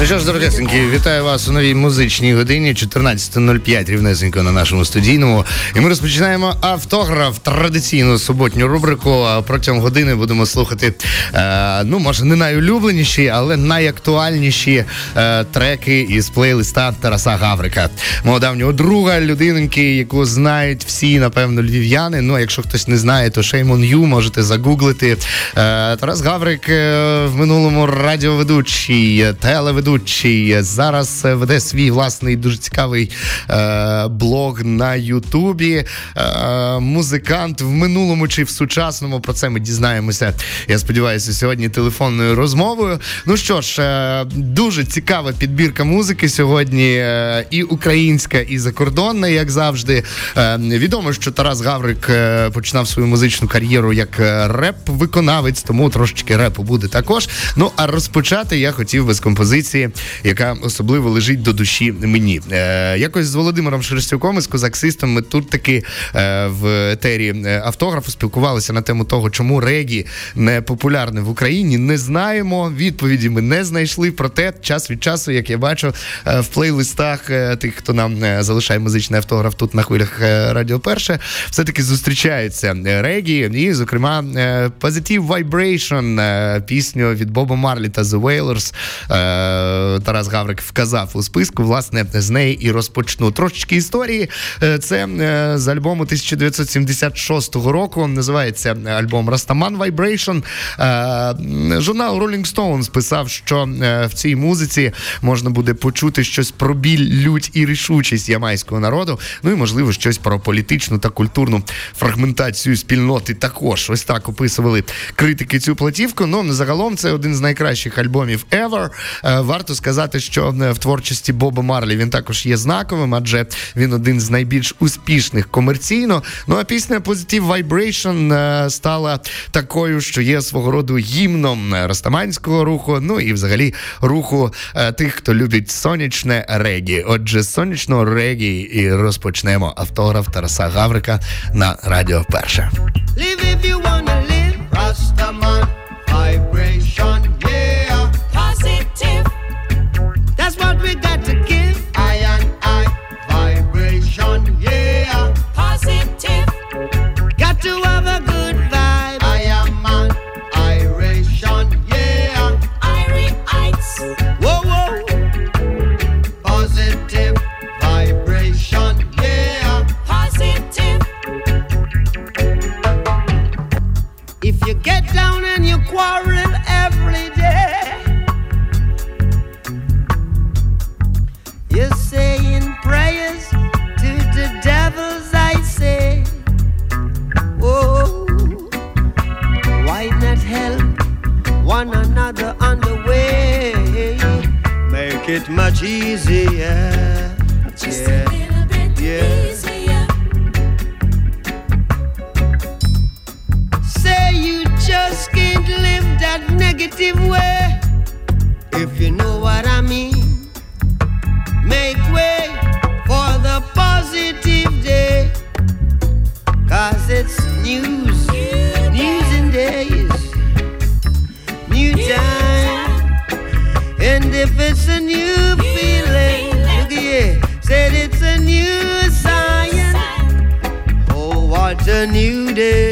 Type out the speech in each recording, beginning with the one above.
Ну що ж, дорогесенькі, вітаю вас у новій музичній годині 14.05 рівнесенько на нашому студійному. І ми розпочинаємо автограф традиційну суботню рубрику. Протягом години будемо слухати, е, ну може не найулюбленіші, але найактуальніші е, треки із плейлиста Тараса Гаврика. Мого давнього друга, людинки, яку знають всі, напевно, львів'яни. Ну, якщо хтось не знає, то on you, можете загуглити. Е, Тарас Гаврик е, в минулому радіоведучий телеведучий. Зараз веде свій власний дуже цікавий е, блог на Ютубі. Е, музикант в минулому чи в сучасному. Про це ми дізнаємося. Я сподіваюся, сьогодні телефонною розмовою. Ну що ж, е, дуже цікава підбірка музики сьогодні. Е, і українська, і закордонна, як завжди. Е, відомо, що Тарас Гаврик е, починав свою музичну кар'єру як реп-виконавець, тому трошечки репу буде також. Ну а розпочати я хотів би з композиції композиції, яка особливо лежить до душі мені. Е, Якось з Володимиром Шерстюком із козаксистом ми тут таки е, в етері е, автографу спілкувалися на тему того, чому регі не популярне в Україні. Не знаємо. Відповіді ми не знайшли. Проте час від часу, як я бачу, е, в плейлистах е, тих, хто нам залишає музичний автограф тут на хвилях Радіо Перше, все таки зустрічаються регі, і, зокрема, Positive Vibration, пісню від Боба Марлі та The Wailers. Тарас Гаврик вказав у списку. Власне, з неї і розпочну. Трошечки історії. Е, це е, з альбому 1976 року. Називається альбом Растаман. Е, журнал Rolling Stones писав, що в цій музиці можна буде почути щось про біль, лють і рішучість ямайського народу. Ну і можливо щось про політичну та культурну фрагментацію спільноти. Також ось так описували критики цю платівку. Ну загалом це один з найкращих альбомів ever. Е, варто сказати, що е, в творчості Боба Марлі він також є знаковим, адже він один з найбільш успішних комерційно. Ну а пісня Positive Vibration е, стала такою, що є свого роду гімном ростаманського руху. Ну і взагалі руху тих, хто любить сонячне регі. Отже, сонячного регі і розпочнемо автограф Тараса Гаврика на радіо. Перше. Live if you wanna live, Rastaman, vibration, it much easier. Just yeah. a little bit yeah. easier. Say you just can't live that negative way. If you know new feeling, look said it's a new. Oh, what a new day.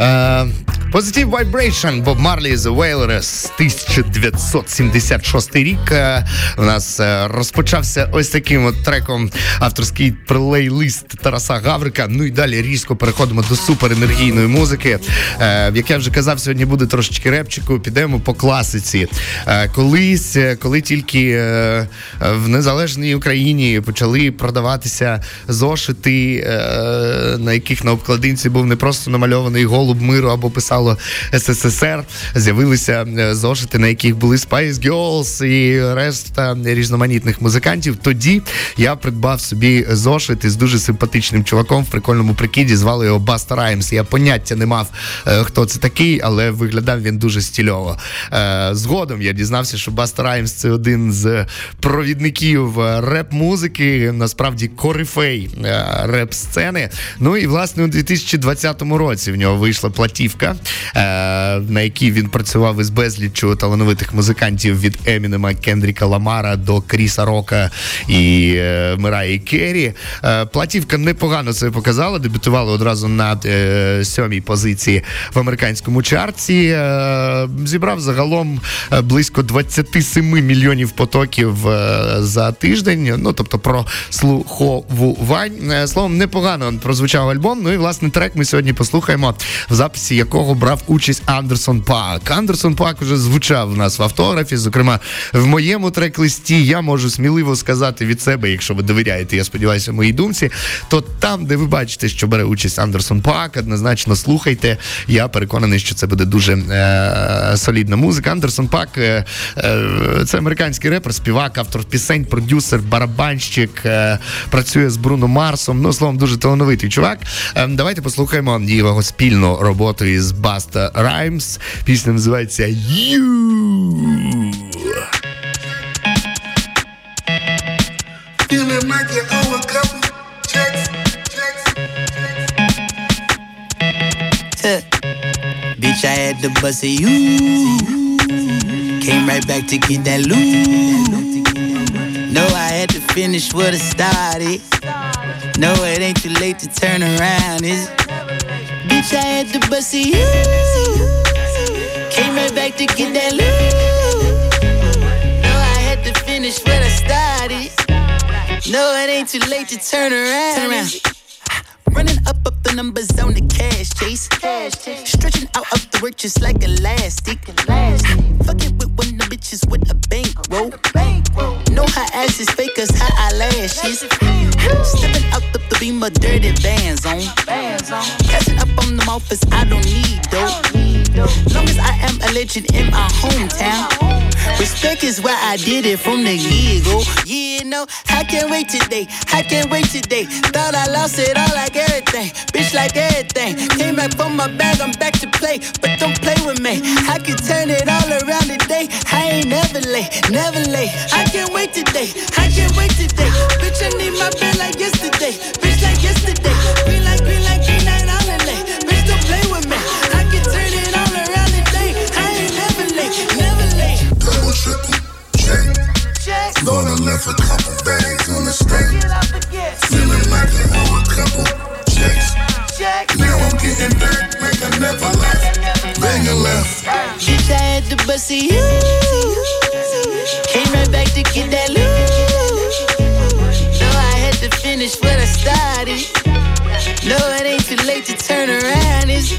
Um, Positive Vibration Bob Marley The Wailers 1976 рік. Е, у нас е, розпочався ось таким от треком авторський плейлист Тараса Гаврика. Ну і далі різко переходимо до суперенергійної музики. Е, як я вже казав, сьогодні буде трошечки репчику. Підемо по класиці. Колись, коли тільки в незалежній Україні почали продаватися зошити, на яких на обкладинці був не просто намальований голуб миру або писав стало СССР. З'явилися е, зошити, на яких були Spice Girls і решта різноманітних музикантів. Тоді я придбав собі зошит із дуже симпатичним чуваком в прикольному прикиді. Звали його Баста Раймс. Я поняття не мав, е, хто це такий, але виглядав він дуже стільово. Е, згодом я дізнався, що Баста Раймс це один з провідників реп-музики, насправді корифей реп-сцени. Ну і власне у 2020 році в нього вийшла платівка, на якій він працював із безліччю талановитих музикантів від Емінема Кендріка Ламара до Кріса Рока і е, Мираї Керрі. Е, платівка непогано себе показала. Дебютувала одразу на сьомій позиції в американському чарці. Зібрав загалом близько 27 мільйонів потоків за тиждень. Ну тобто про слуховувань. Словом, непогано прозвучав альбом. Ну і власне трек ми сьогодні послухаємо в записі якого брав участь Андерсон Пак. Андерсон Пак уже звучав у нас в автографі. Зокрема, в моєму трек-листі я можу сміливо сказати від себе, якщо ви довіряєте, я сподіваюся, моїй думці. То там, де ви бачите, що бере участь Андерсон Пак, однозначно слухайте. Я переконаний, що це буде дуже е- солідна музика. Андерсон Пак е- е- це американський репер, співак, автор пісень, продюсер, барабанщик, е, працює з Бруно Марсом. Ну, словом, дуже талановитий чувак. Ем, давайте послухаємо його спільну роботу із Busta Rhymes. Пісня називається You. Feeling like you owe a couple checks, checks, Bitch, I had to bust a you. Came right back to get that loot. No, I had to finish what I started. No, it ain't too late to turn around, is it? Bitch, I had to bust it. Came right back to get that loot. No, I had to finish what I started. No, it ain't too late to turn around. Turn around. Running up up the numbers on the cash chase. Stretching out up the work just like elastic. Fucking with one of the bitches with a bankroll. Know her ass is fake cause her eyelashes. Stepping out the, the beam of dirty bands on. Up on them offers I don't need though. Long as I am a legend in my hometown. Respect is why I did it from the get go. Yeah, no, I can't wait today. I can't wait today. Thought I lost it all like everything. Bitch, like everything. Came back from my bag, I'm back to play. But don't play with me. I can turn it all around today. I ain't never late, never late. I can't wait today. I can't wait today. Bitch, I need my bed like yesterday. Bitch, like yesterday. Check. Gonna left a couple bags on the stand. Feeling like I owe a couple checks. Now I'm getting back like I never left. Bang a left. I had to bust. You came right back to get that loot. No, I had to finish what I started. No, it ain't too late to turn around. Is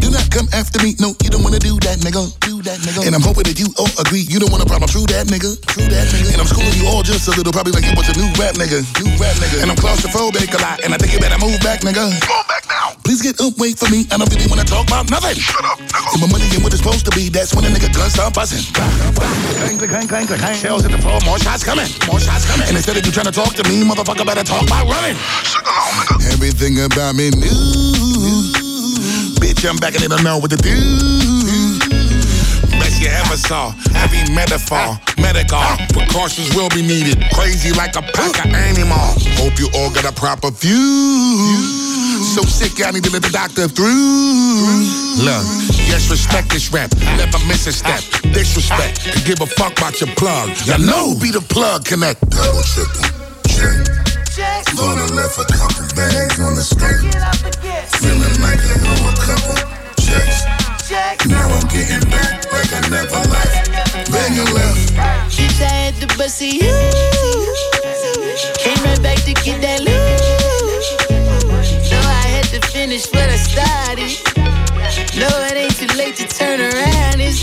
do not come after me. No, you don't wanna do that, nigga. Do that, nigga. And I'm hoping that you all agree. You don't want a problem. True that, nigga. True that, nigga. And I'm schooling you all just a little, probably like you was a new rap nigga. New rap nigga. And I'm claustrophobic a lot. And I think you better move back, nigga. Fall back now. Please get up, wait for me. I don't really wanna talk about nothing. Shut up, nigga. my money ain't what it's supposed to be. That's when a nigga gun start buzzing. Clang, clang, clang, clang, clang. Shells at the floor. More shots coming. More shots coming. And instead of you trying to talk to me, motherfucker better talk by running. Shut up. Everything about me new. Bitch, I'm back and they don't know what to do you ever saw. Heavy metaphor, medical. Precautions will be needed. Crazy like a pack of animals. Hope you all got a proper view. So sick, I need to let the doctor through. Look, yes, respect this rap. Never miss a step. Disrespect. To give a fuck about your plug. Y'all know be the plug connect. Double triple. Check. Gonna left a couple bags on the street. Feeling like I know a couple checks. check. Now I'm getting back like I never left. Then you left. Since I had the bussy, you came right back to get that loot. So I had to finish what I started. No, it ain't too late to turn around. It's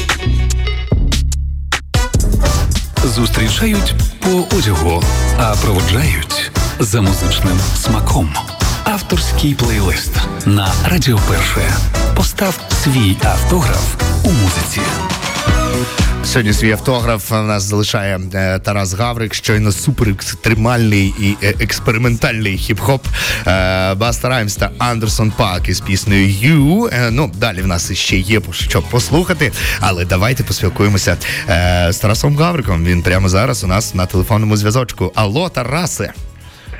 Зустрічають по одягу, а проводжають за музичним смаком. Авторський плейлист на Радіо Перше. Постав свій автограф у музиці. Сьогодні свій автограф в нас залишає е, Тарас Гаврик, щойно супер екстремальний і е, експериментальний хіп-хоп. Е, Баста Раймс та Андерсон Пак із піснею «You». Ну, далі в нас ще є що послухати, але давайте поспілкуємося з Тарасом Гавриком. Він прямо зараз у нас на телефонному зв'язочку. Алло, Тарасе!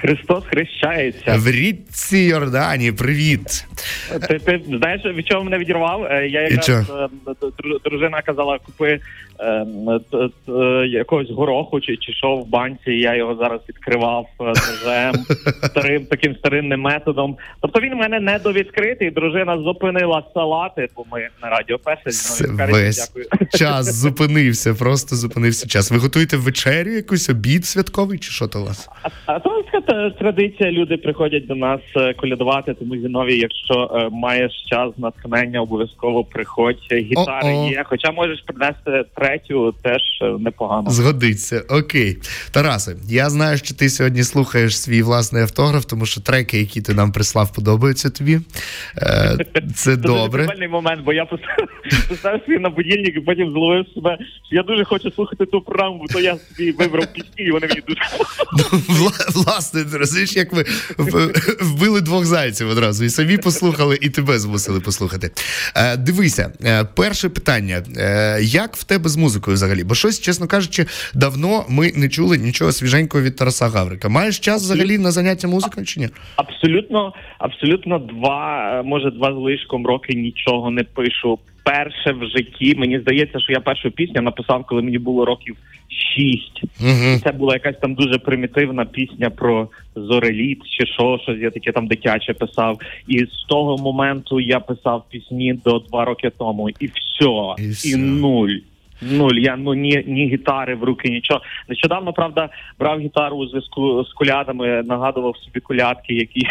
Христос хрещається. В річці Йордані, привіт! Ти, ти знаєш, від чого мене відірвав? Е, Я якраз е, дру- дружина казала, купи якогось гороху чи, чи що в банці. Я його зараз відкривав е, ножем старим таким старинним методом. Тобто він в мене не довідкритий. Дружина зупинила салати, бо ми на радіо перше весь час зупинився, просто зупинився час. Ви готуєте вечерю, якусь обід святковий, чи що то у вас? А, то традиція. Люди приходять до нас е, колядувати. Тому Зіновій, якщо е, маєш час натхнення, обов'язково приходь. Гітари є. Хоча можеш принести третю, теж е, непогано. Згодиться. Окей. Тарасе, я знаю, що ти сьогодні слухаєш свій власний автограф, тому що треки, які ти нам прислав, подобаються тобі. Е, це Це добре. прикольний момент, бо я поставив, свій на будильник і потім зловив себе. що Я дуже хочу слухати ту програму, бо то я собі вибрав пісні, і вони мені дуже Власне, розумієш, як ви вбили двох зайців одразу. І самі послухали, і тебе змусили послухати. Е, дивися, перше питання: як в тебе з музикою взагалі? Бо щось, чесно кажучи, давно ми не чули нічого свіженького від Тараса Гаврика. Маєш час взагалі на заняття музикою чи ні? Абсолютно, абсолютно два, е, може, два з лишком роки нічого не пишу. Перше в житті. Мені здається, що я першу пісню написав, коли мені було років шість. Угу. Це була якась там дуже примітивна пісня про зореліт чи що, щось я таке там дитяче писав. І з того моменту я писав пісні до два роки тому, і все, І і, нуль. Нуль, я ну ні, ні гітари в руки, нічого. Нещодавно, правда, брав гітару у зв'язку з колядами, нагадував собі колядки, які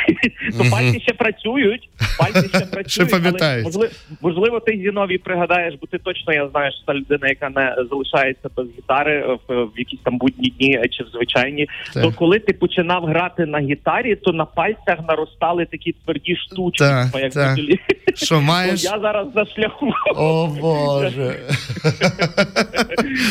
то пальці ще працюють. Пальці ще працюють. Але, можливо, можливо, ти Зіновій пригадаєш, бо ти точно я знаю, що та людина, яка не залишається без гітари в, в якісь там будні дні чи в звичайні. Так. То коли ти починав грати на гітарі, то на пальцях наростали такі тверді штучки, Так, як так. Що маєш? Я зараз на шляху. О Боже.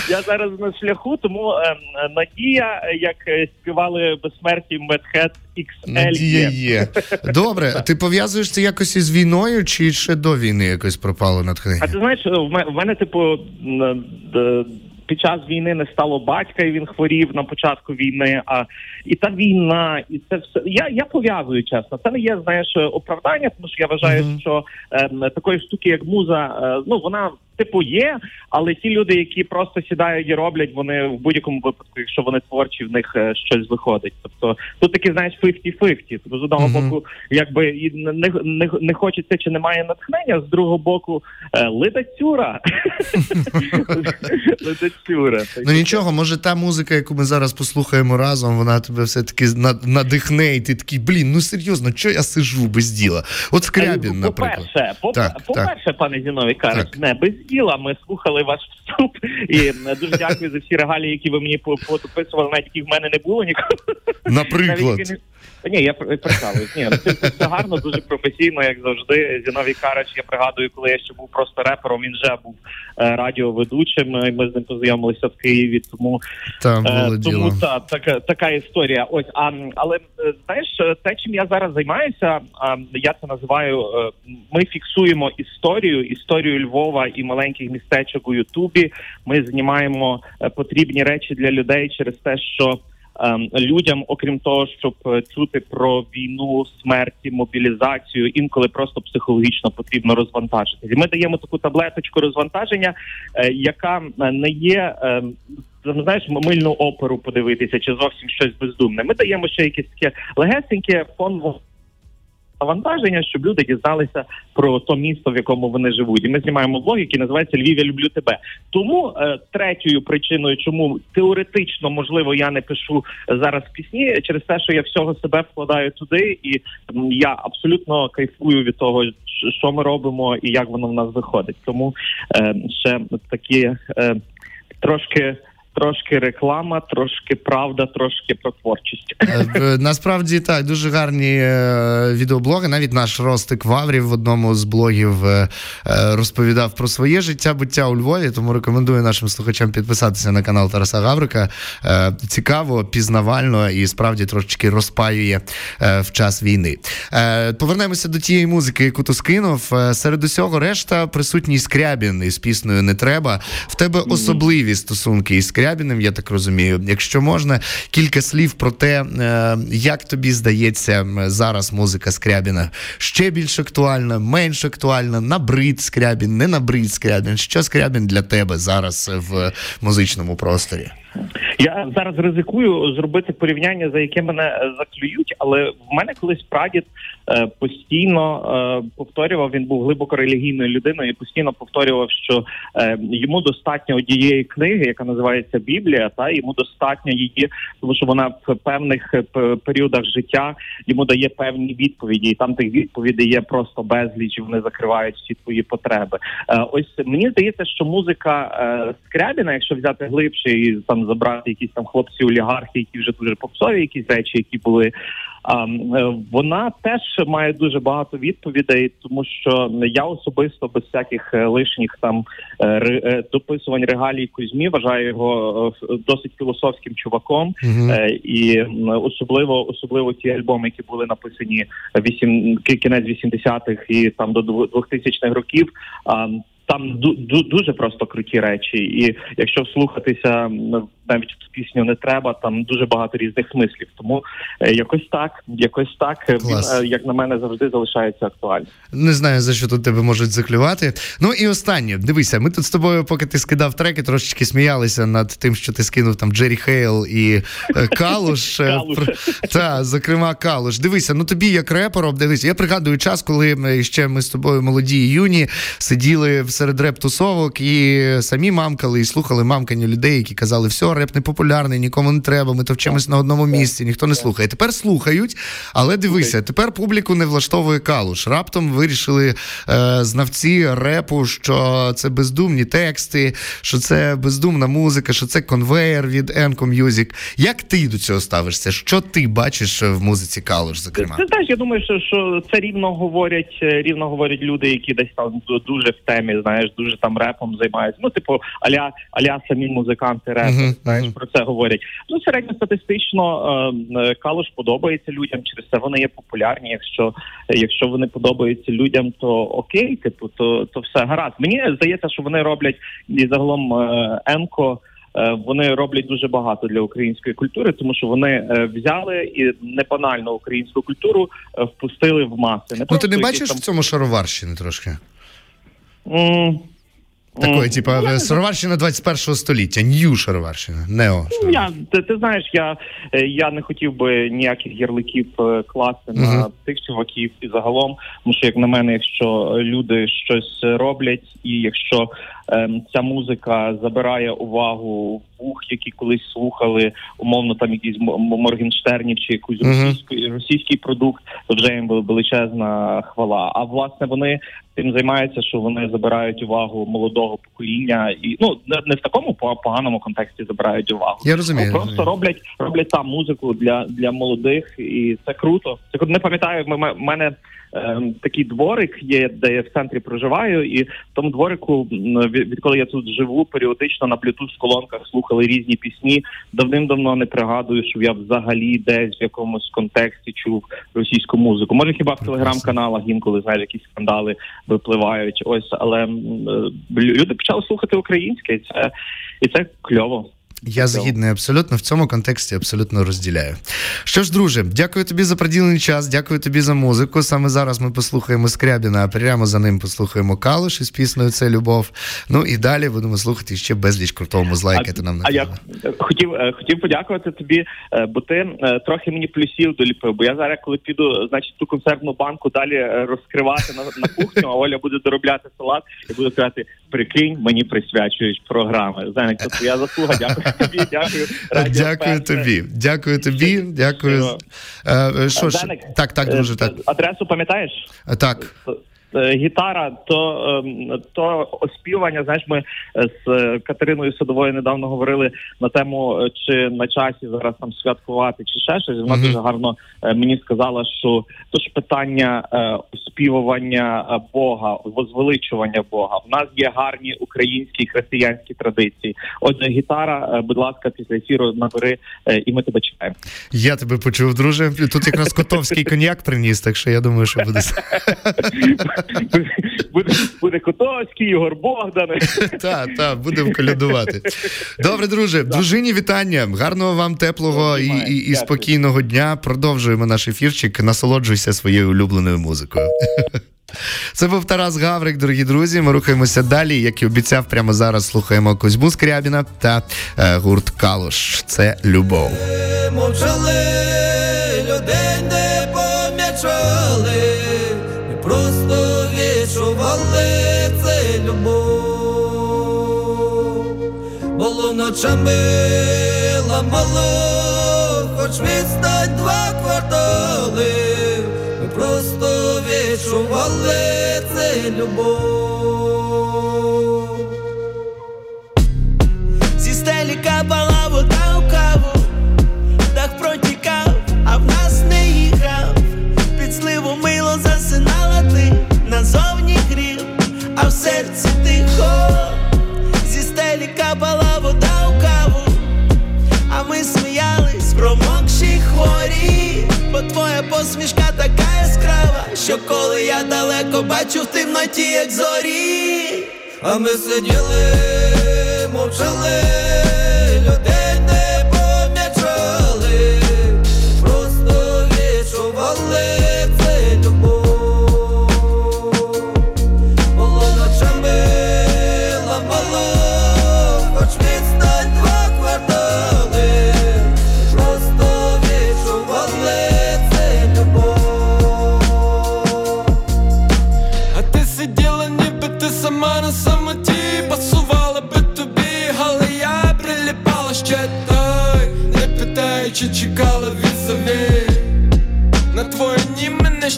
Я зараз на шляху, тому ем, Надія, як е, співали безсмерті Медхед XL. Надія є. Добре, ти пов'язуєш це якось із війною, чи ще до війни якось пропало натхнення? А ти знаєш, в ме- в мене, типу, під час війни не стало батька, і він хворів на початку війни. А і та війна, і це все. Я, я пов'язую чесно. Це не є знаєш оправдання, тому що я вважаю, Мгм. що ем, такої штуки, як муза, е, ну вона. Типу є, але ті люди, які просто сідають і роблять, вони в будь-якому випадку, якщо вони творчі, в них е, щось виходить. Тобто тут такі, знаєш, 50-50. Тобто, з одного Мгм. боку, якби і не, не, не хочеться чи немає натхнення, з другого боку, е, ледацюра. ледацюра. Ну нічого, може та музика, яку ми зараз послухаємо разом, вона тебе все-таки на- надихне, і ти такий, блін, ну серйозно, що я сижу без діла? От Скрябін, наприклад. По-перше, по- по-перше, пане Зіновій Карич, не без діла. Ми слухали ваш вступ і дуже дякую за всі регалії, які ви мені по- подописували, навіть яких в мене не було ніколи. Наприклад. Ні, я пр- прикалуюсь. Ні, ну, це, це гарно, дуже професійно, як завжди. Зіновій Карач, я пригадую, коли я ще був просто репером, він вже був е, радіоведучим. і Ми з ним познайомилися в Києві. Тому Там Е, було діло. Тому та така така історія. Ось а але е, знаєш, е, те, чим я зараз займаюся, а, я це називаю. е, Ми фіксуємо історію, історію Львова і маленьких містечок у Ютубі. Ми знімаємо е, потрібні речі для людей через те, що. Ем, Людям, окрім того, щоб чути про війну, смерті, мобілізацію, інколи просто психологічно потрібно розвантажитися. Ми даємо таку таблеточку розвантаження, е, яка е, не є ем, там, знаєш, мильну оперу подивитися чи зовсім щось бездумне. Ми даємо ще якесь таке легесеньке фон навантаження, щоб люди дізналися про то місто, в якому вони живуть. І ми знімаємо блог, який називається Львів, я люблю тебе. Тому е, третьою причиною, чому теоретично можливо я не пишу зараз пісні, через те, що я всього себе вкладаю туди, і я абсолютно кайфую від того, що ми робимо і як воно в нас виходить. Тому е, ще такі е, трошки. Трошки реклама, трошки правда, трошки про творчість. Е, Насправді так, дуже гарні е, відеоблоги. Навіть наш Ростик Ваврів в одному з блогів е, розповідав про своє життя буття у Львові. Тому рекомендую нашим слухачам підписатися на канал Тараса Гаврика. Цікаво, пізнавально і справді трошечки розпаює в час війни. Повернемося до тієї музики, яку ти скинув. Серед усього решта присутній Скрябін із піснею Не треба. В тебе особливі стосунки із Скрябіним, я так розумію. Якщо можна, кілька слів про те, е, як тобі здається зараз музика Скрябіна ще більш актуальна, менш актуальна, набрид Скрябін, не набрид Скрябін. Що Скрябін для тебе зараз в музичному просторі? Я зараз ризикую зробити порівняння, за яке мене е, заклюють, але в мене колись прадід е, постійно е, повторював. Він був глибоко релігійною людиною і постійно повторював, що е, йому достатньо однієї книги, яка називається Біблія, та йому достатньо її, тому що вона в певних е, періодах життя йому дає певні відповіді, і там тих відповідей є просто безліч. і Вони закривають всі твої потреби. Е, ось мені здається, що музика Скрябіна, якщо взяти глибше і там забрати якісь там хлопці олігархи, які вже дуже попсові, якісь речі, які були. А, е, вона теж має дуже багато відповідей, тому що я особисто без всяких е, лишніх там е, дописувань регалій Кузьмі вважаю його досить філософським чуваком. Е, і особливо особливо ті альбоми, які були написані вісім кінець 80-х і там до 2000-х років. А, там ду- ду- дуже просто круті речі, і якщо вслухатися м, навіть в пісню не треба, там дуже багато різних смислів. Тому е, якось так, якось так е, він, е, як на мене, завжди залишається актуальним. Не знаю, за що тут тебе можуть заклювати. Ну і останнє, дивися, ми тут з тобою, поки ти скидав треки, трошечки сміялися над тим, що ти скинув там Джері Хейл і Калуш. Та, зокрема, Калуш. Дивися, ну тобі як репером, дивися, я пригадую час, коли ми ще ми з тобою молоді і юні сиділи серед реп-тусовок і самі мамкали, і слухали мамкані людей, які казали, все, реп не популярний, нікому не треба, ми товчемось на одному місці, ніхто не слухає. Тепер слухають, але дивися, тепер публіку не влаштовує калуш. Раптом вирішили е, знавці репу, що це бездумні тексти, що це бездумна музика, що це конвейер від Enco Music. Як ти до цього ставишся? Що ти бачиш в музиці калуш, зокрема? Ти знаєш, я думаю, що, що це рівно говорять, е, рівно говорять люди, які десь там дуже в темі, знаєш, дуже там репом займаються. Ну, типу, аля, аля самі музиканти репу, Мгм, мгм. про це говорять. Ну, середньостатистично е, е, калуш подобається людям, через це вони є популярні. Якщо якщо вони подобаються людям, то окей, типу, то, то все гаразд. Мені здається, що вони роблять і загалом е, енко. Е, Вони роблять дуже багато для української культури, тому що вони взяли і непанально українську культуру впустили в маси. Ну ти не бачиш там, в цьому шароварщини трошки? м, Такої, типа, я шароварщина 21 століття, нью шароварщина, нео. Я ти, ти знаєш, я, е, я не хотів би ніяких ярликів е, класти на Мгм. тих чуваків і загалом, тому що як на мене, якщо люди щось роблять, і якщо ця музика забирає увагу вух, які колись слухали, умовно там якісь Моргенштернів чи якусь російський російський продукт, то вже їм величезна хвала. А власне вони тим займаються, що вони забирають увагу молодого покоління, і ну не, не в такому по- поганому контексті забирають увагу. Я розумію. Просто роблять роблять там музику для для молодих, і це круто. Це не пам'ятаю. в мене ем, такий дворик є, де я в центрі проживаю, і в тому дворику, від- відколи я тут живу, періодично на Bluetooth колонках слухали різні пісні. Давним-давно не пригадую, що я взагалі десь в якомусь контексті чув російську музику. Може, хіба в телеграм-каналах інколи знаєш, якісь скандали випливають. Ось, але е, люди почали слухати українське, і це і це кльово. Я згідний абсолютно в цьому контексті абсолютно розділяю. Що ж, друже, дякую тобі за приділений час, дякую тобі за музику. Саме зараз ми послухаємо Скрябіна, а прямо за ним послухаємо Калуш із піснею Це любов. Ну і далі будемо слухати ще безліч крутого музла, яке ти нам А я хотів е, хотів подякувати тобі, е, бо ти е, трохи мені плюсів доліпив. Бо я зараз, коли піду, значить, ту консервну банку далі розкривати на, на кухню, а Оля буде доробляти салат і буде казати: прикинь, мені присвячують програми. Знаєш, це твоя заслуга. Дякую тобі, дякую. Радіо Дякую Перше. тобі, дякую тобі, дякую. Е, е, Що ж, так, так, друже, е, так. Адресу пам'ятаєш? Так. Е, Гітара, то, ем, то оспівання. Знаєш, ми е, з Катериною Садовою недавно говорили на тему, е, чи на часі зараз там святкувати, чи ще щось. Вона Мгм. дуже гарно мені сказала, що то ж питання оспівування Бога, возвеличування Бога. У нас є гарні українські християнські традиції. Отже, гітара, будь ласка, після ефіру набери, і ми тебе чекаємо. Я тебе почув, друже. Тут якраз котовський коньяк приніс, так що я думаю, що буде. Буде, буде Котовський, Ігор Богдан. Так, так, будемо колядувати. Добре, друже, дружині, вітання. Гарного вам теплого і, і, і спокійного дня. Продовжуємо наш ефірчик. Насолоджуйся своєю улюбленою музикою. Це був Тарас Гаврик, дорогі друзі. Ми рухаємося далі. Як і обіцяв, прямо зараз слухаємо Козьму Скрябіна та е, гурт Калош. Це любов. мовчали, людей не помічали, відчували це любов. Було ночами ламало, хоч відстань два квартали, ми просто відчували це любов. Зі стелі капала вода у каву, дах протікав, а в нас не їхав. Під сливу мило засинала ти, назовні грів, а в серці тихо. Зі стелі капала вода у каву, а ми сміялись, промокші хворі, бо твоя посмішка така яскрава, що коли я далеко бачу в темноті, як зорі, а ми сиділи, мовчали,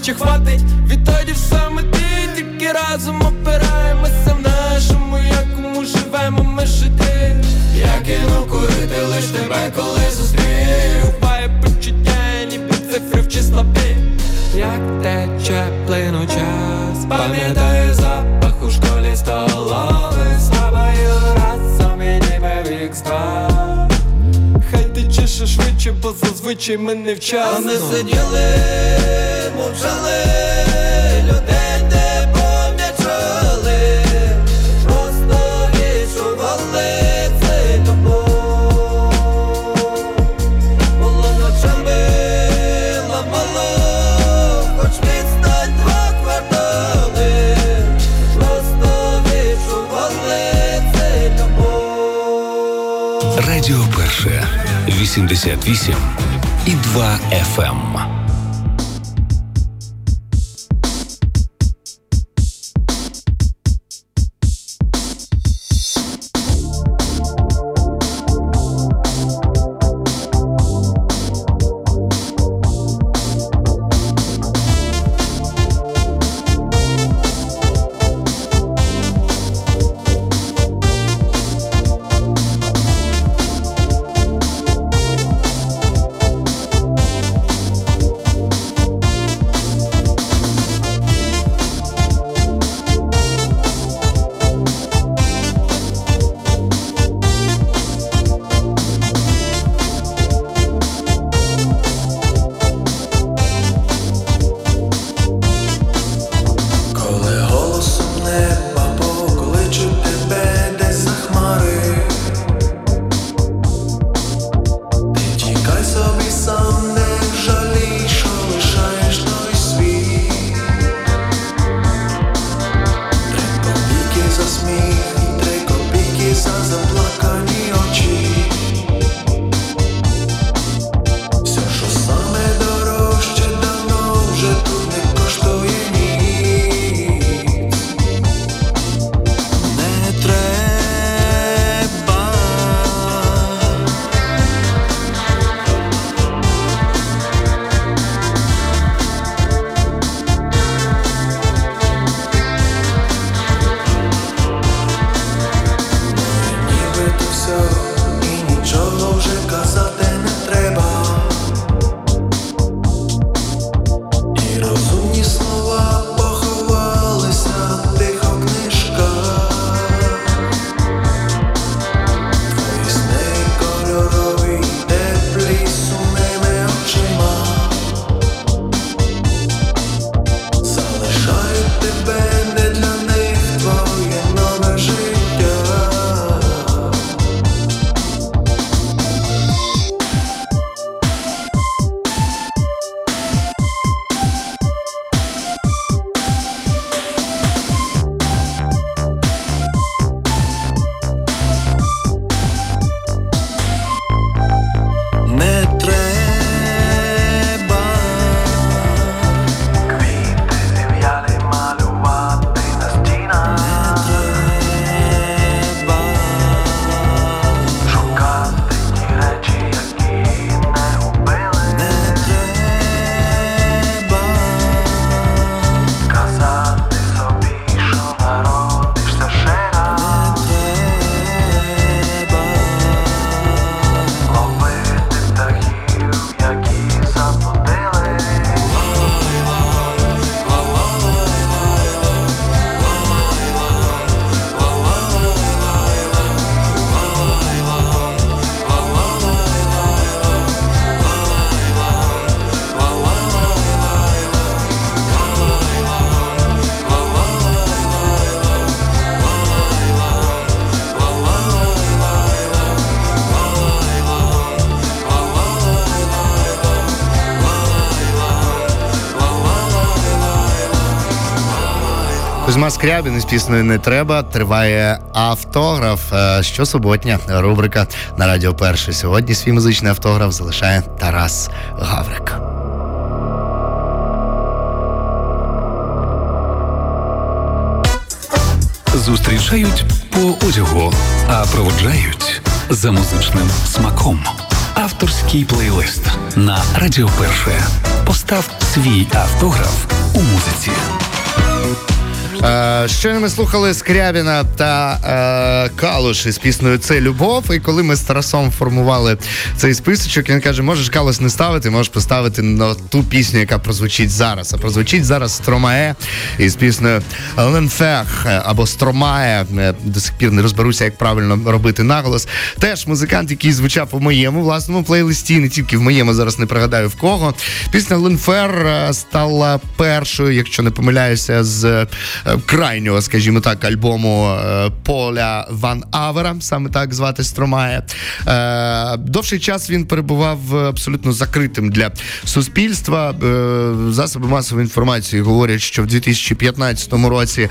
ще хватить Відтоді все ми ти тільки разом опираємося в нашому якому живемо ми жити. Я кину курити лиш тебе, коли зустрів. Буває почуття, ніби цифри в числопі як тече плину час, пам'ятаю запах ще бо зазвичай ми не вчасно. Ми сиділи, мовчали, людей Радіо Перше 88 і 2 FM. Кузьма Скрябін із піснею не треба. Триває автограф. Е, щосуботня рубрика на Радіо Перше. Сьогодні свій музичний автограф залишає Тарас Гаврик. Зустрічають по одягу, а проводжають за музичним смаком. Авторський плейлист на Радіо Перше. Постав свій автограф у музиці. Е, щойно ми слухали Скрябіна та е, Калуш із піснею Це любов. І коли ми з Тарасом формували цей списочок, він каже: можеш Калуш не ставити, можеш поставити на ту пісню, яка прозвучить зараз. А прозвучить зараз Стромае із піснею Ленфех або Стромає. Е, до сих пір не розберуся, як правильно робити наголос. Теж музикант, який звучав у моєму власному плейлисті, не тільки в моєму зараз не пригадаю в кого. Пісня Ленфер е, стала першою, якщо не помиляюся, з крайнього, скажімо так, альбому е, Поля Ван Авера, саме так звати Стромає. Е, довший час він перебував абсолютно закритим для суспільства. Е, засоби масової інформації говорять, що в 2015 році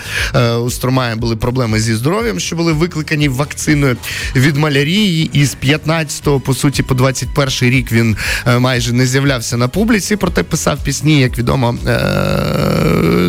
у Стромає були проблеми зі здоров'ям, що були викликані вакциною від малярії. І з 15 по суті, по 21 рік він майже не з'являвся на публіці, проте писав пісні, як відомо,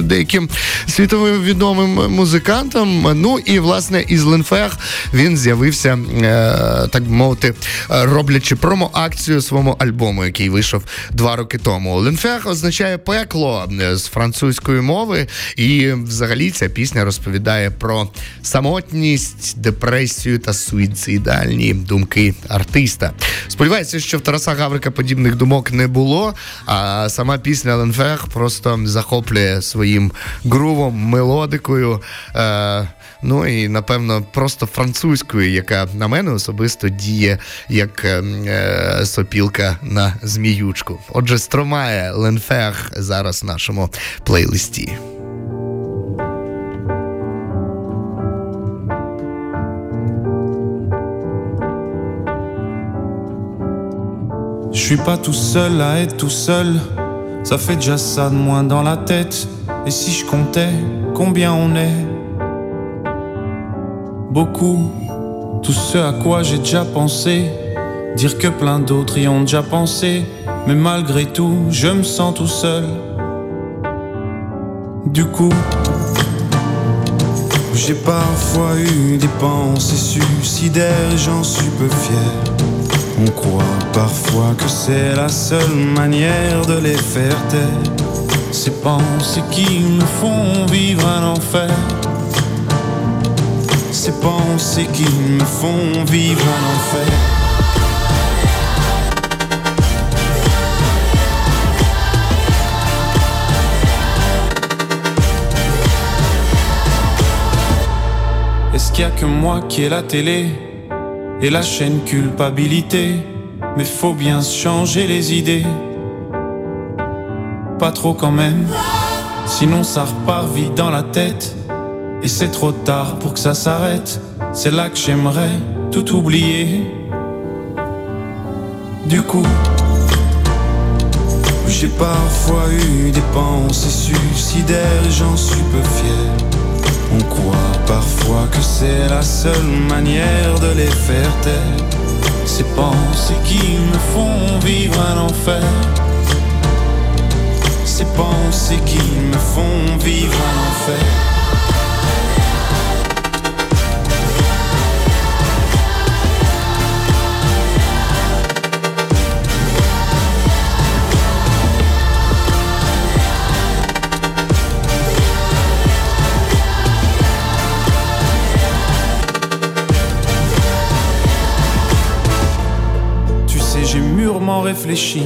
деяким світовим відомим музикантом. Ну і власне із Ленфех він з'явився, е, так би мовити, роблячи промо-акцію своєму альбому, який вийшов два роки тому. Ленфех означає пекло з французької мови, і взагалі ця пісня розповідає про самотність, депресію та суїцидальні думки артиста. Сподіваюся, що в Тараса Гаврика подібних думок не було. А сама пісня Ленфех просто захоплює своїм грувом, мелодикою. Е, Ну і напевно просто французькою, яка на мене особисто діє як е, е, сопілка на зміючку. Отже, стромає Ленфех зараз в нашому плейлисті. Je suis pas tout seul à être tout seul, ça fait déjà ça de moins dans la tête. Et si je comptais combien on est Beaucoup, tout ce à quoi j'ai déjà pensé, dire que plein d'autres y ont déjà pensé, mais malgré tout, je me sens tout seul. Du coup, j'ai parfois eu des pensées suicidaires et j'en suis peu fier. On croit parfois que c'est la seule manière de les faire taire. Ces pensées qui me font vivre un enfer. Ces pensées qui me font vivre un enfer. Est-ce qu'il y a que moi qui ai la télé et la chaîne culpabilité? Mais faut bien changer les idées. Pas trop quand même, sinon ça repart vite dans la tête. Et c'est trop tard pour que ça s'arrête. C'est là que j'aimerais tout oublier. Du coup, j'ai parfois eu des pensées suicidaires j'en suis peu fier. On croit parfois que c'est la seule manière de les faire taire. Ces pensées qui me font vivre un enfer. Ces pensées qui me font vivre un enfer. réfléchi.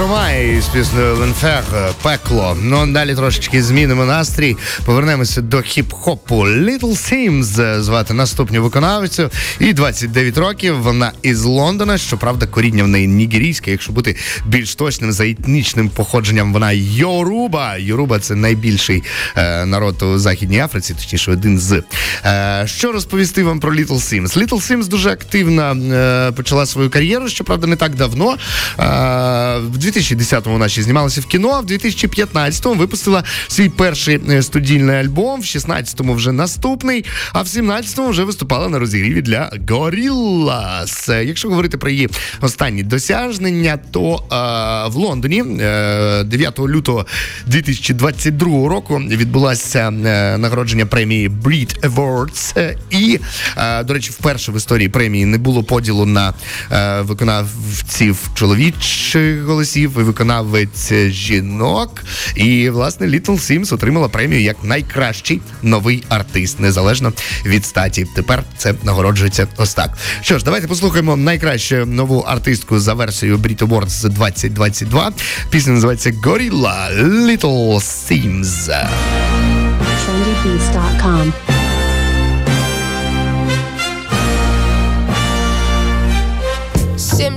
Стромай з піснею Ленфер пекло. Ну далі трошечки змінимо настрій. Повернемося до хіп-хопу. Little Sims звати наступну виконавцю. І 29 років. Вона із Лондона. Щоправда, коріння в неї нігерійське. Якщо бути більш точним за етнічним походженням, вона Йоруба. Йоруба це найбільший е, народ у Західній Африці, точніше, один з. Е, що розповісти вам про Little Sims? Little Sims дуже активно е, почала свою кар'єру, щоправда, не так давно. В 2010-му вона ще знімалася в кіно, а в 2015-му випустила свій перший е, студійний альбом, в 16-му вже наступний, а в 17-му вже виступала на розігріві для Gorillaz. Е, якщо говорити про її останні досягнення, то а, в Лондоні 9 е, лютого 2022 року відбулося нагородження премії Breed Awards. І, до речі, вперше в історії премії не було поділу на виконавців чоловічих голосів, і виконавець жінок. І власне Little Sims отримала премію як найкращий новий артист, незалежно від статі. Тепер це нагороджується ось так. Що ж, давайте послухаємо найкращу нову артистку за версією Brit Awards 2022. Пісня називається Gorilla Little Sims. trendybeats.com Sim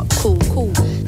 酷酷。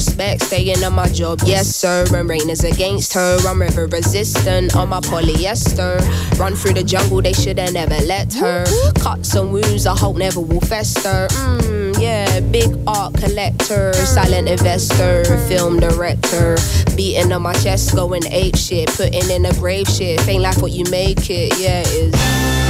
prospects. Staying on my job, yes sir. And rain is against her. I'm river resistant on my polyester. Run through the jungle, they should've never let her. Cuts and wounds, I hope never will fester. Mmm, yeah, big art collector, silent investor, film director. Beating on my chest, going ape shit, putting in a grave shit. Ain't like what you make it, yeah, it is.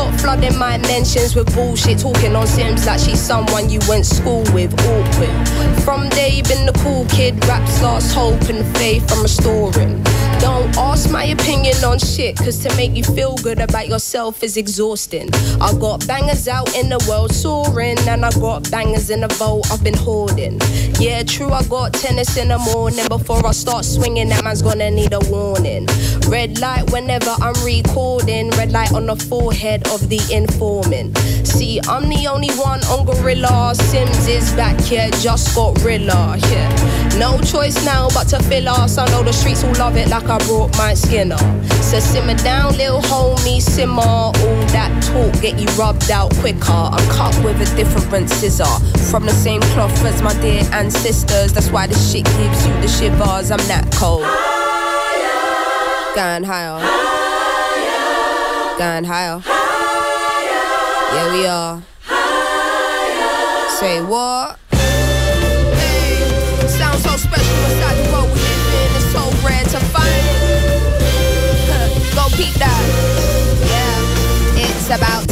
flooding my mentions with bullshit. Talking on Sims like she's someone you went school with. Awkward. From day, been the cool kid. Raps lost hope and faith I'm restoring. Don't ask my opinion on shit, cause to make you feel good about yourself is exhausting. I got bangers out in the world soaring, and I got bangers in the vault I've been hoarding. Yeah, true, I got tennis in the morning. Before I start swinging, that man's gonna need a warning. Red light whenever I'm recording, red light on the forehead of the informant. See, I'm the only one on Gorilla. Sims is back here, just got Rilla. Yeah, no choice now but to fill us. I know the streets will love it like I brought my skin up. So simmer down, little homie, simmer. All that talk get you rubbed out quicker. I'm cut with a different scissor. From the same cloth as my dear ancestors. That's why this shit gives you the shivers. I'm that cold. Higher. Going higher. higher. Going higher. higher. Yeah, we are. Say what? Sounds so special we. It's so rare to find. Go that. Yeah, it's about.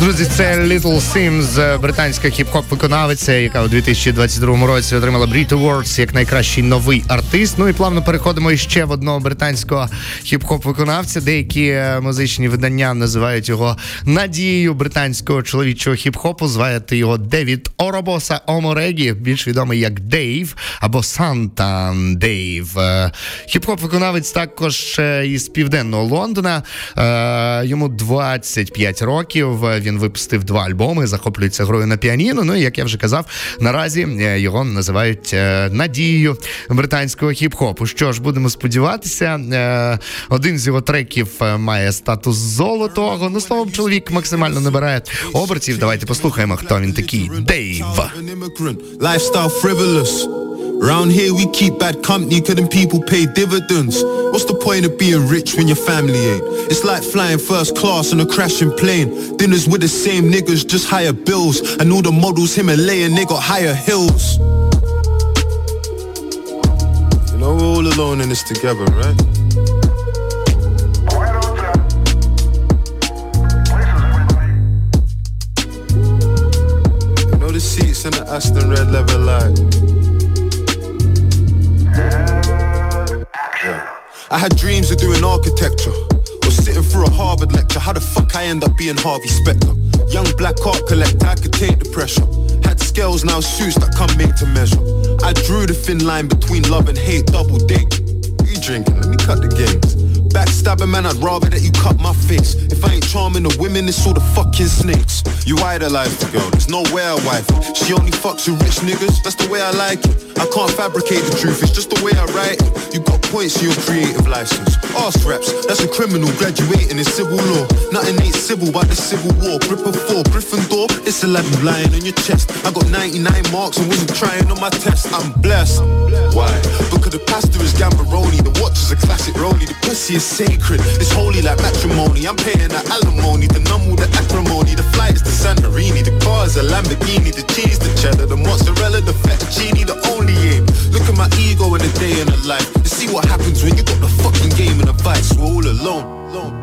Друзі, це Little Sims, британська хіп-хоп виконавиця, яка у 2022 році отримала Brit Awards як найкращий новий артист. Ну і плавно переходимо ще в одного британського хіп-хоп виконавця. Деякі е, музичні видання називають його надією британського чоловічого хіп-хопу. Зваєте його Девід Оробоса Оморегі, більш відомий як Дейв або Санта Дейв. Е, хіп-хоп виконавець також е, із південного Лондона. Йому 25 років. Він випустив два альбоми, захоплюється грою на піаніно. Ну і як я вже казав, наразі е, його називають е, надією британського хіп-хопу. Що ж, будемо сподіватися, е, один з його треків має статус золотого. Ну словом, чоловік максимально набирає обертів. Давайте послухаємо, хто він такий. Дейв. Round here we keep bad company couldn't people pay dividends. What's the point of being rich when your family ain't? It's like flying first class on a crashing plane. Dinners with the same niggas, just higher bills. And all the models Himalayan, they got higher hills. You know we're all alone in this together, right? You know the seats in the Aston Red leather light. I had dreams of doing architecture or sitting through a Harvard lecture. How the fuck I end up being Harvey Specter? Young black art collector, I could take the pressure. Had scales, now suits that come made to measure. I drew the thin line between love and hate, double date. You drinking? Let me cut the games. Backstabbing man, I'd rather that you cut my face. If I ain't charming the women, it's all the fucking snakes. You idolize the girl, there's no way I wife. She only fucks with rich niggas, that's the way I like it. I can't fabricate the truth, it's just the way I write it. You got points in your creative license. Arse raps, that's a criminal graduating in civil law. Nothing ain't civil but the civil war. Grip of four, Gryffindor, it's a lad lying on your chest. I got 99 marks and wasn't trying on my test. I'm blessed. Why? Because the pastor is Gambaroni, the watch is a classic rollie, the pussy is sacred. It's holy like matrimony. I'm paying the alimony, the number, the acrimony, the flight is the Santorini, the car is a Lamborghini, the cheese, the cheddar, the mozzarella, the fettuccine, the only aim. Look at my ego in a day in a life. You see what happens when you got the fucking game and a vice. We're all alone. alone.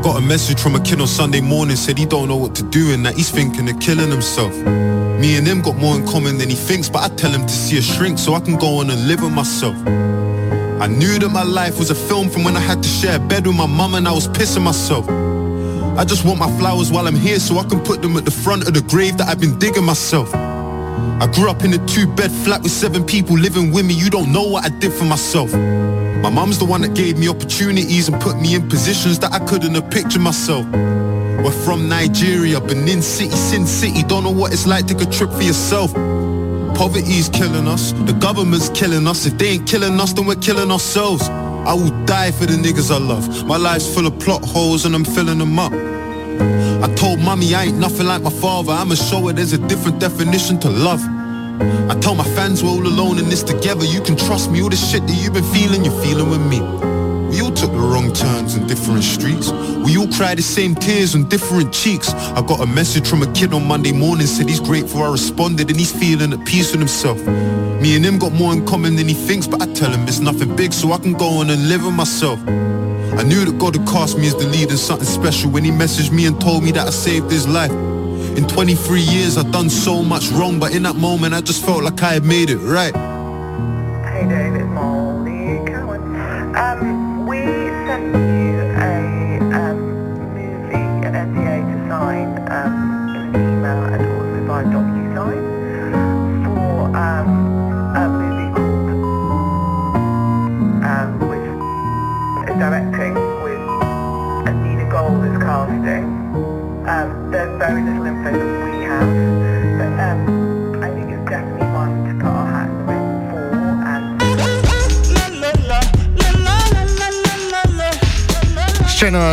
I got a message from a kid on Sunday morning, said he don't know what to do and that he's thinking of killing himself. Me and him got more in common than he thinks, but I tell him to see a shrink so I can go on and live with myself. I knew that my life was a film from when I had to share a bed with my mum and I was pissing myself. I just want my flowers while I'm here so I can put them at the front of the grave that I've been digging myself. I grew up in a two-bed flat with seven people living with me. You don't know what I did for myself. My mum's the one that gave me opportunities and put me in positions that I couldn't have pictured myself. We're from Nigeria, Benin City, Sin City. Don't know what it's like. Take a trip for yourself. Poverty's killing us. The government's killing us. If they ain't killing us, then we're killing ourselves. I will die for the niggas I love. My life's full of plot holes and I'm filling them up. I told mommy I ain't nothing like my father. I'ma show her there's a different definition to love. I tell my fans we're all alone in this together. You can trust me, all the shit that you've been feeling, you're feeling with me. We all took the wrong turns in different streets. We all cried the same tears on different cheeks. I got a message from a kid on Monday morning, said he's grateful I responded and he's feeling at peace with himself. Me and him got more in common than he thinks, but I tell him it's nothing big so I can go on and live with myself. I knew that God had cast me as the leader, something special when he messaged me and told me that I saved his life. In 23 years I've done so much wrong, but in that moment I just felt like I had made it right. Hey Dave, it's Molly Cowan. Um, we sent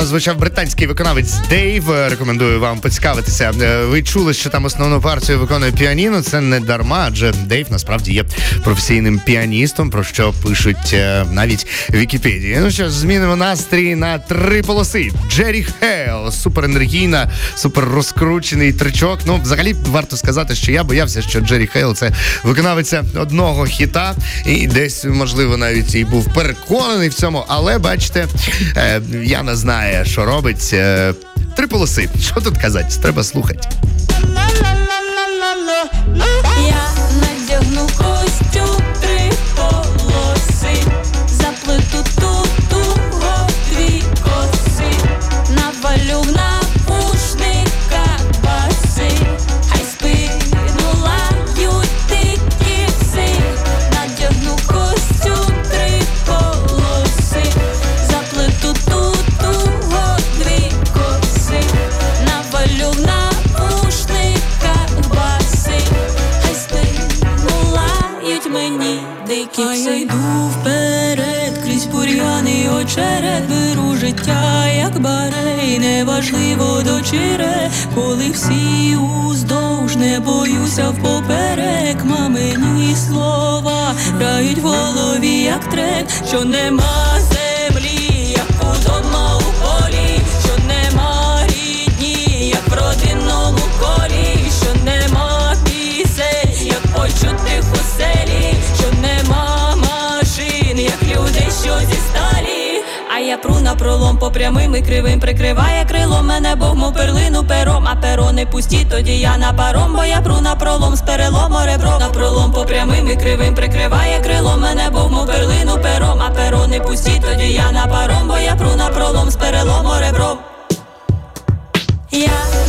звучав британський виконавець Дейв. Рекомендую вам поцікавитися. Е, Ви чули, що там основну партію виконує піаніно. Це не дарма, адже Дейв насправді є професійним піаністом, про що пишуть е, навіть Вікіпедії. Ну що ж, змінимо настрій на три полоси. Jerry Heil, суперенергійна, супер розкручений тречок. Ну, взагалі, варто сказати, що я боявся, що Jerry Heil це виконавиця одного хіта, і десь, можливо, навіть і був переконаний в цьому, але бачите, е, Яна знає, що робить. Е, Три полоси. Що тут казати? Треба слухати. Я надягну костюм барей, неважливо дочире, коли всі уздовж не боюся впоперек, мамині слова грають в голові, як трек, що нема землі, я пру на пролом. По прямим і кривим прикриває крилом. Мене Бог мов перлину пером, а перо не пусті, тоді я на паром, бо я пру на пролом з перелому ребро на пролом. По прямим і кривим прикриває крилом. Мене Бог мов перлину пером, а перо не пусті, тоді я на паром, бо я пру на пролом з перелому ребро. Я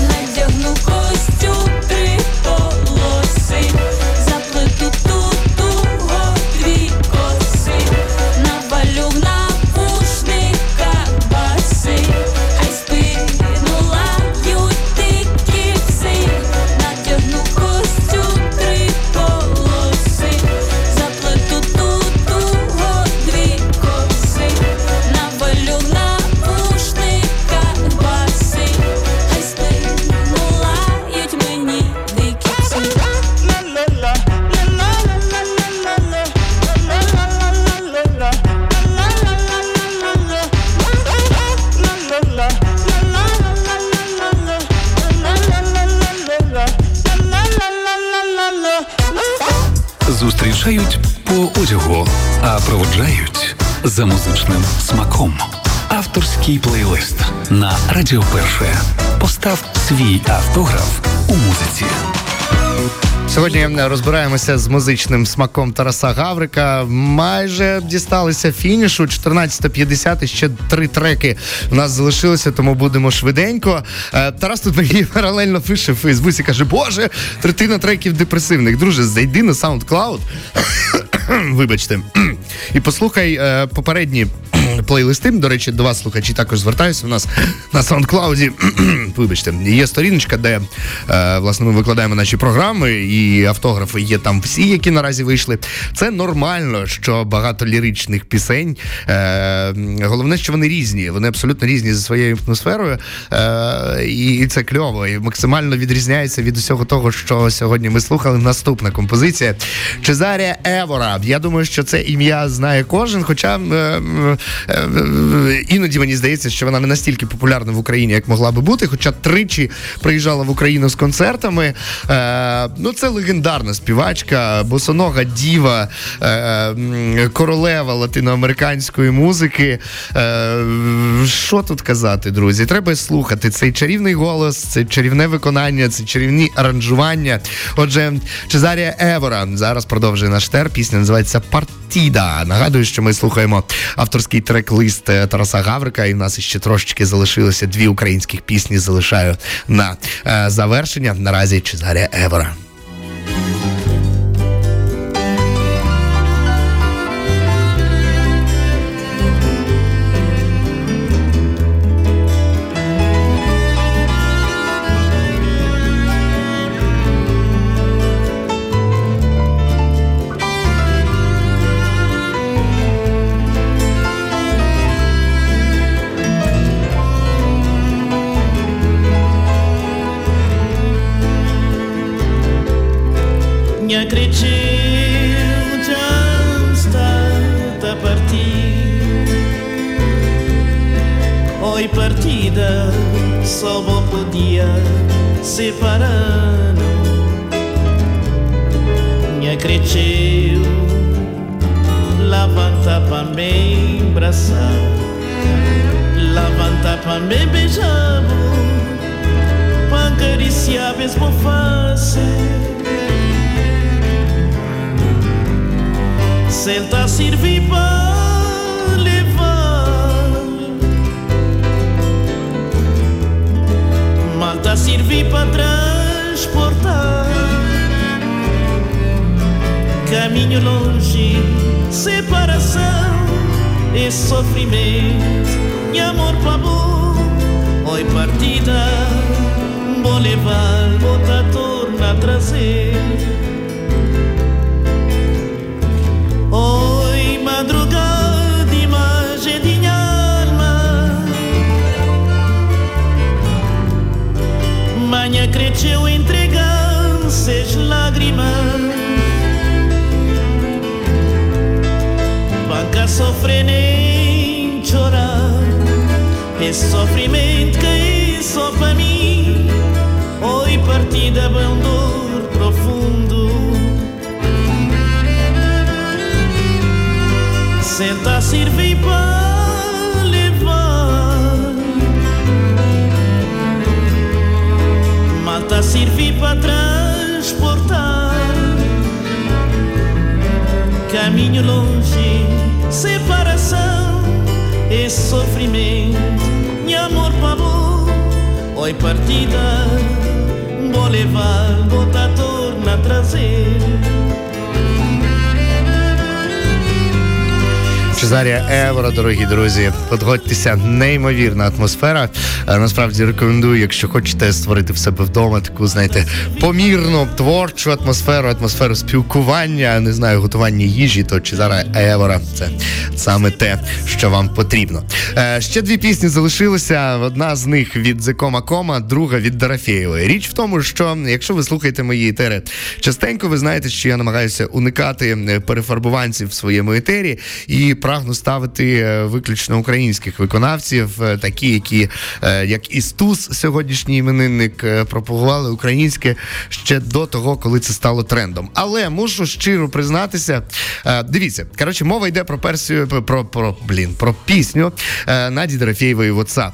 на Радіо Перше. Постав свій автограф у музиці. Сьогодні розбираємося з музичним смаком Тараса Гаврика. Майже дісталися фінішу. 14.50 і ще три треки у нас залишилося, тому будемо швиденько. Е, Тарас тут мені паралельно пише в Фейсбуці, каже: Боже, третина треків депресивних. Друже, зайди на SoundCloud. Вибачте, і послухай е, попередні плейлисти. До речі, до вас слухачі також звертаюся. У нас на SoundCloud, вибачте, є сторіночка, де е, власне ми викладаємо наші програми, і автографи є там всі, які наразі вийшли. Це нормально, що багато ліричних пісень. Е, головне, що вони різні. Вони абсолютно різні за своєю атмосферою. Е, і це кльово, і максимально відрізняється від усього того, що сьогодні ми слухали. Наступна композиція Чезарія Евора. Я думаю, що це ім'я знає кожен. Хоча е, іноді мені здається, що вона не настільки популярна в Україні, як могла би бути. Хоча тричі приїжджала в Україну з концертами. Е, ну, це легендарна співачка, босонога діва, е, королева латиноамериканської музики. Е, що тут казати, друзі? Треба слухати цей чарівний голос, це чарівне виконання, це чарівні аранжування. Отже, Чезарія Евора зараз продовжує наш тер. Пісня називається Партіда. Нагадую, що ми слухаємо авторський трек-лист е, Тараса Гаврика, і в нас ще трошечки залишилося дві українських пісні. Залишаю на е, завершення. Наразі Чезарія Евора. Longe, separação e sofrimento E amor para bom, oi partida Vou levar, vou torna a trazer. Oi, madrugada, imagem de minha alma. Manhã cresceu entregando seis lágrimas Banca sofre nem chorar. Esse sofrimento que é só para mim. Oi, partida, bem dor profundo. Senta a servir para levar. Malta a servir para transportar. Caminho longe, separação e sofrimento. E amor bom, oi partida Vou levar, vou tá torna a Чезарія Евро, дорогі друзі, подгодьтеся, неймовірна атмосфера. Е, Насправді рекомендую, якщо хочете створити в себе вдома таку, знаєте, помірну творчу атмосферу, атмосферу спілкування, не знаю, готування їжі, то Чезара Евора це саме те, що вам потрібно. Е, Ще дві пісні залишилися. Одна з них від Зекома Кома, друга від Дарафєєвої. Річ в тому, що якщо ви слухаєте мої етери частенько, ви знаєте, що я намагаюся уникати е, перефарбуванців в своєму етері і прагну ставити е, виключно українських виконавців, е, такі, які е, як Істус, сьогоднішній іменинник, пропагували українське ще до того, коли це стало трендом. Але мушу щиро признатися. Дивіться, коротше, мова йде про персію, про, про блін, про пісню Наді Дорофєєвої WhatsApp.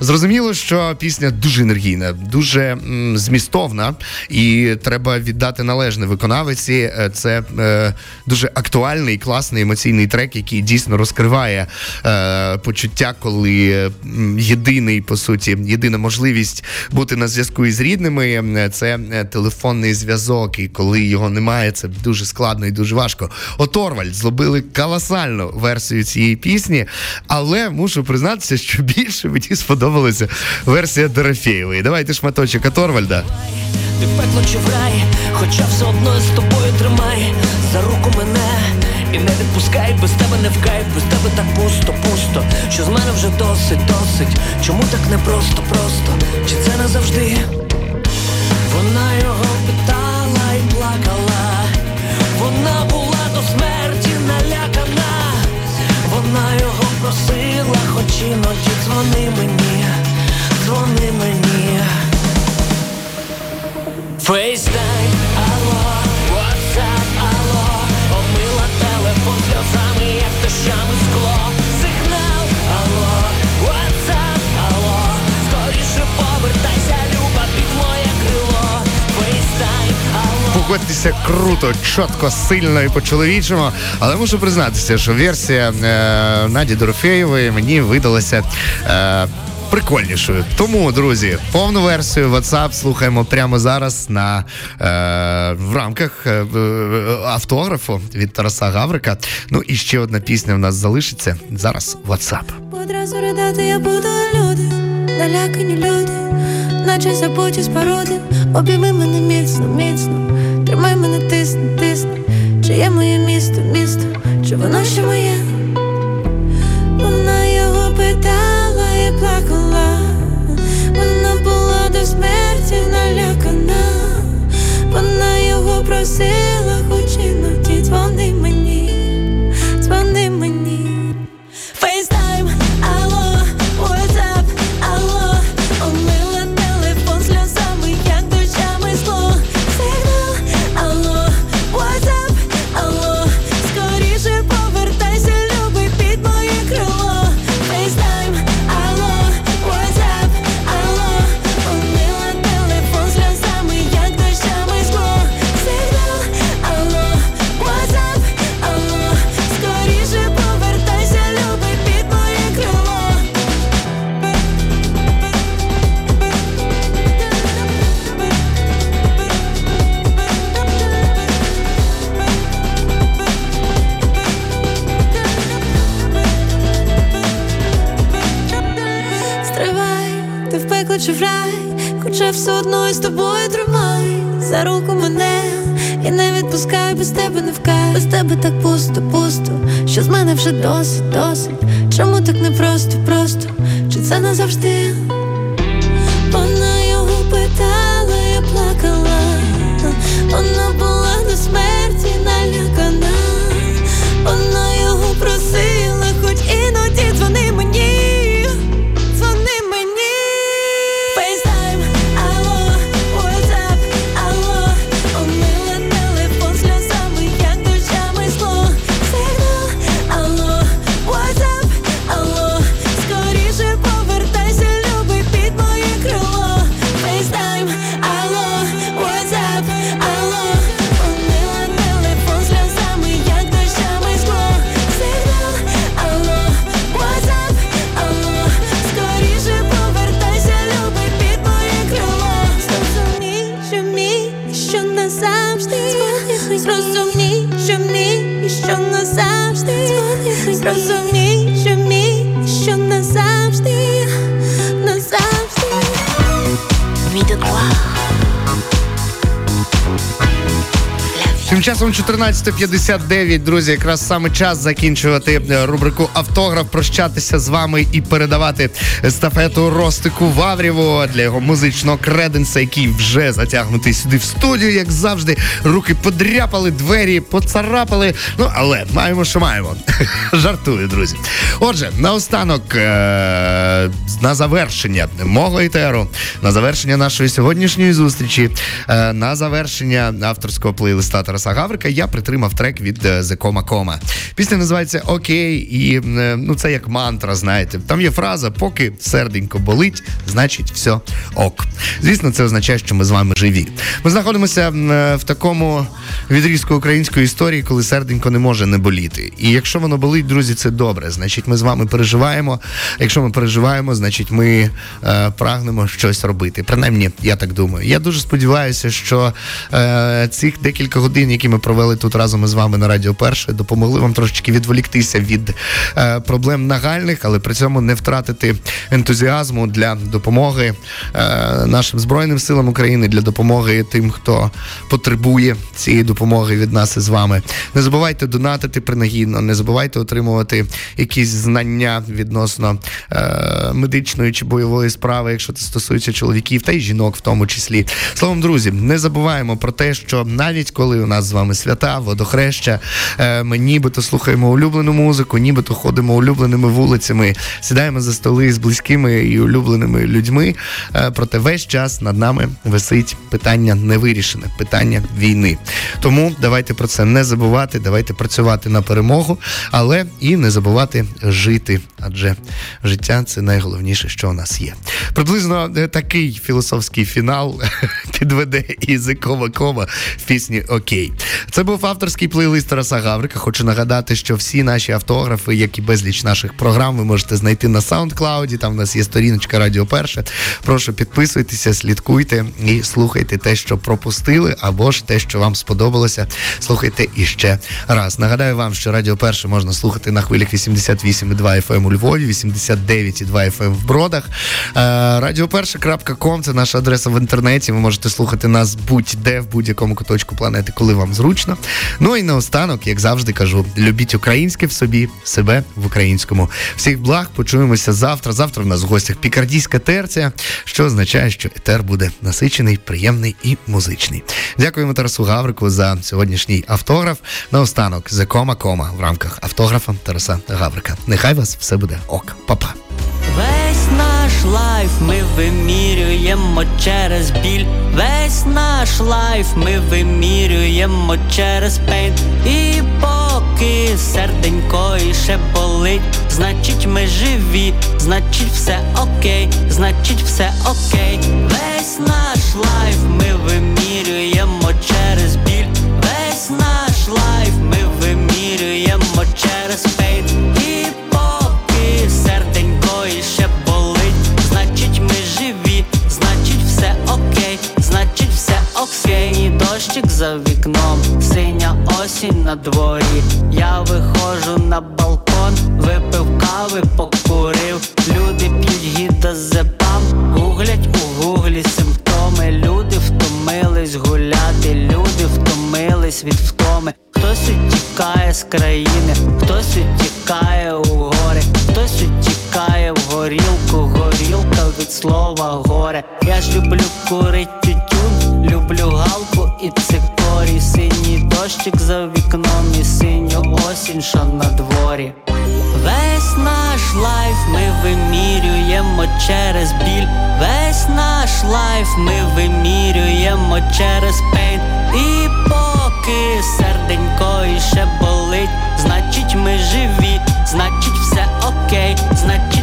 Зрозуміло, що пісня дуже енергійна, дуже м, змістовна, і треба віддати належне виконавиці. Е, Це е, дуже актуальний, класний емоційний трек, який дійсно розкриває е, почуття, коли єдиний, по суті, єдина можливість бути на зв'язку із рідними е, це е, телефонний зв'язок. І коли його немає, це дуже складно і дуже важко. Оторвальд зробили колосальну версію цієї пісні, але мушу признатися, що більше мені сподобалася версія Дорофєєвої. Давайте шматочок Оторвальда. Ти пекло чи в рай, хоча все одно з тобою тримай за руку мене і не відпускай, без тебе не вкай, без тебе так пусто, пусто. Що з мене вже досить, досить. Чому так не просто, просто? Чи це не завжди? Вона його питала і плакала. Вона була до смерті налякана. Вона його просила, хоч іноді дзвони мені, дзвони мені. FaceTime, алло, WhatsApp, алло Обмила телефон сльозами, як дощами скло алло Погодьтеся круто, чітко, сильно і по-чоловічому. Але мушу признатися, що версія е, Наді Дорофєєвої мені видалася. Е, Прикольнішою. Тому, друзі, повну версію WhatsApp слухаємо прямо зараз на е, в рамках е, е, автографу від Тараса Гаврика. Ну і ще одна пісня в нас залишиться зараз. WhatsApp. Одразу ридати я буду люди, налякані люди, наче забуті споруди, обійми мене міцно, міцно, Тримай мене тисне, тисни чи є моє місто, місто, чи воно ще моє? Вона його питала і плакала, вона була до смерті налякана, вона його просила, хоч іноді дзвони мені. Без тебе так пусто, пусто, що з мене вже досить, досить. Чому так не просто, просто? Чи це назавжди? Вона його питала, я плакала, вона була 14.59, друзі, якраз саме час закінчувати е, рубрику Автограф, прощатися з вами і передавати естафету Ростику Ваврєву для його музичного креденса, який вже затягнутий сюди в студію, як завжди. Руки подряпали, двері поцарапали. Ну але маємо, що маємо. Жартую, друзі. Отже, наостанок е- на завершення мого етеру, на завершення нашої сьогоднішньої зустрічі, е- на завершення авторського плейлиста Тараса Гаврика я притримав трек від е, The Coma Coma. Пісня називається Окей, і е, ну це як мантра, знаєте. Там є фраза: поки серденько болить, значить все ок. Звісно, це означає, що ми з вами живі. Ми знаходимося в такому відрізку української історії, коли серденько не може не боліти. І якщо воно болить, друзі, це добре. Значить, ми з вами переживаємо. Якщо ми переживаємо, значить ми е, прагнемо щось робити. Принаймні, я так думаю. Я дуже сподіваюся, що е, цих декілька годин, які ми провели тут разом із вами на Радіо Перше, допомогли вам трошечки відволіктися від е, проблем нагальних, але при цьому не втратити ентузіазму для допомоги е, нашим збройним силам України, для допомоги тим, хто потребує цієї допомоги від нас із вами. Не забувайте донатити принагідно, не забувайте отримувати якісь знання відносно е, медичної чи бойової справи, якщо це стосується чоловіків та й жінок, в тому числі. Словом, друзі, не забуваємо про те, що навіть коли у нас з вами свята, водохреща, е, ми нібито слухаємо улюблену музику, нібито ходимо улюбленими вулицями, сідаємо за столи з близькими і улюбленими людьми. Е, проте весь час над нами висить питання невирішене, питання війни. Тому давайте про це не забувати, давайте працювати на перемогу, але і не забувати жити, адже життя це найголовніше, що у нас є. Приблизно е, такий філософський фінал підведе і Кома Кома в пісні Окей. Це був авторський плейлист Тараса Гаврика. Хочу нагадати, що всі наші автографи, як і безліч наших програм, ви можете знайти на SoundCloud. Там в нас є сторіночка Радіо Перше. Прошу підписуйтеся, слідкуйте і слухайте те, що пропустили, або ж те, що вам сподобалося. Слухайте іще раз. Нагадаю вам, що Радіо Перше можна слухати на хвилях 88,2 FM у Львові, 89,2 FM в Бродах. Е, Радіоперше.ком це наша адреса в інтернеті. Ви можете слухати нас будь-де в будь-якому куточку планети, коли вам зручно. Ну і наостанок, як завжди кажу, любіть українське в собі, себе в українському. Всіх благ, почуємося завтра. Завтра в нас в гостях пікардійська терція, що означає, що етер буде насичений, приємний і музичний. Дякуємо Тарасу Гаврику за сьогоднішній автограф. Наостанок за кома кома в рамках автографа Тараса Гаврика. Нехай вас все буде ок. Па-па. Наш life ми вимірюємо через біль. Весь наш life ми вимірюємо через pain. І поки серденько іще болить, значить ми живі, значить все окей, значить все окей. Весь наш life ми вимірюємо через біль. Весь наш лайф за вікном, синя осінь на дворі, я виходжу на балкон, випив кави, покурив, люди п'ють гіта гідазепам, гуглять у гуглі симптоми, люди втомились гуляти, люди втомились від втоми, хтось утікає з країни, хтось утікає у гори, хтось утікає в горілку, горілка від слова горе. Я ж люблю курить дощик за вікном і синю осінь, що на дворі. Весь наш life ми вимірюємо через біль, весь наш лайф ми вимірюємо через пейн. І поки серденько іще болить, значить ми живі, значить все окей, значить